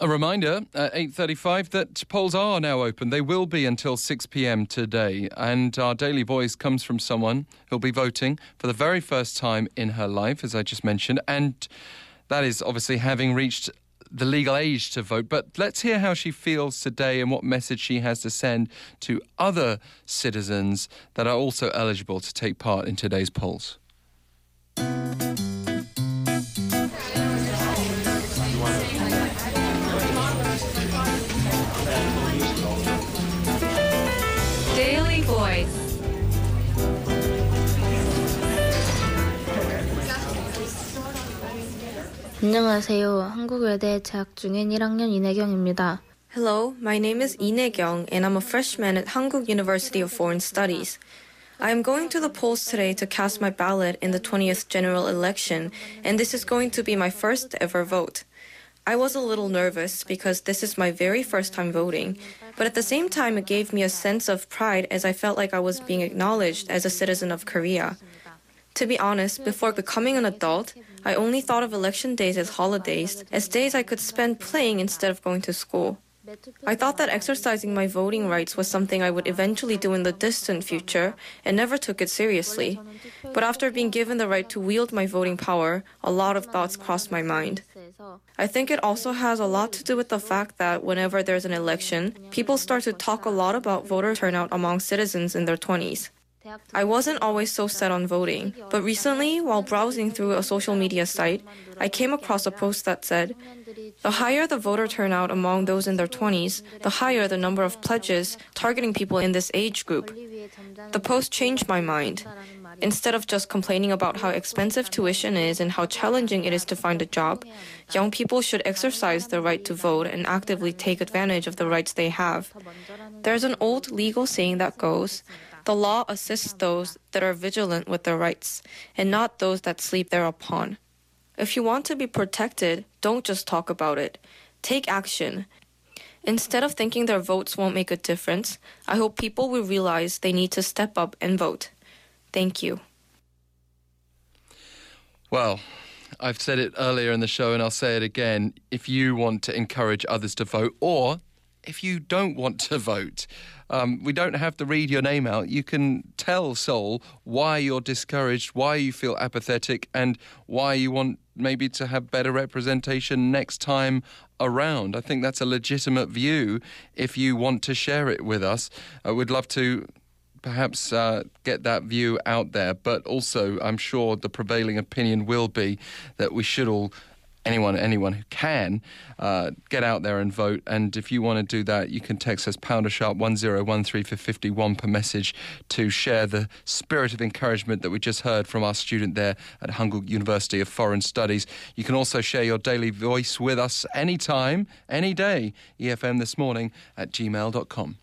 A reminder uh, at 8.35 that polls are now open. They will be until 6pm today. And our daily voice comes from someone who'll be voting for the very first time in her life, as I just mentioned. And that is obviously having reached the legal age to vote. But let's hear how she feels today and what message she has to send to other citizens that are also eligible to take part in today's polls. 안녕하세요. 재학 중인 1학년 이내경입니다. Hello, my name is Lee Kyung, and I'm a freshman at Hankuk University of Foreign Studies. I am going to the polls today to cast my ballot in the 20th general election, and this is going to be my first ever vote. I was a little nervous because this is my very first time voting, but at the same time, it gave me a sense of pride as I felt like I was being acknowledged as a citizen of Korea. To be honest, before becoming an adult, I only thought of election days as holidays, as days I could spend playing instead of going to school. I thought that exercising my voting rights was something I would eventually do in the distant future and never took it seriously. But after being given the right to wield my voting power, a lot of thoughts crossed my mind. I think it also has a lot to do with the fact that whenever there's an election, people start to talk a lot about voter turnout among citizens in their 20s. I wasn't always so set on voting, but recently, while browsing through a social media site, I came across a post that said, The higher the voter turnout among those in their 20s, the higher the number of pledges targeting people in this age group. The post changed my mind. Instead of just complaining about how expensive tuition is and how challenging it is to find a job, young people should exercise their right to vote and actively take advantage of the rights they have. There's an old legal saying that goes, the law assists those that are vigilant with their rights, and not those that sleep thereupon. If you want to be protected, don't just talk about it. Take action. Instead of thinking their votes won't make a difference, I hope people will realize they need to step up and vote. Thank you. Well, I've said it earlier in the show and I'll say it again. If you want to encourage others to vote, or if you don't want to vote, um, we don't have to read your name out. You can tell Seoul why you're discouraged, why you feel apathetic, and why you want maybe to have better representation next time around. I think that's a legitimate view if you want to share it with us. I would love to perhaps uh, get that view out there. But also, I'm sure the prevailing opinion will be that we should all. Anyone, anyone who can, uh, get out there and vote. And if you want to do that, you can text us pounder sharp one zero one three for fifty one per message to share the spirit of encouragement that we just heard from our student there at Hankuk University of Foreign Studies. You can also share your daily voice with us anytime, any day. EFM this morning at gmail.com.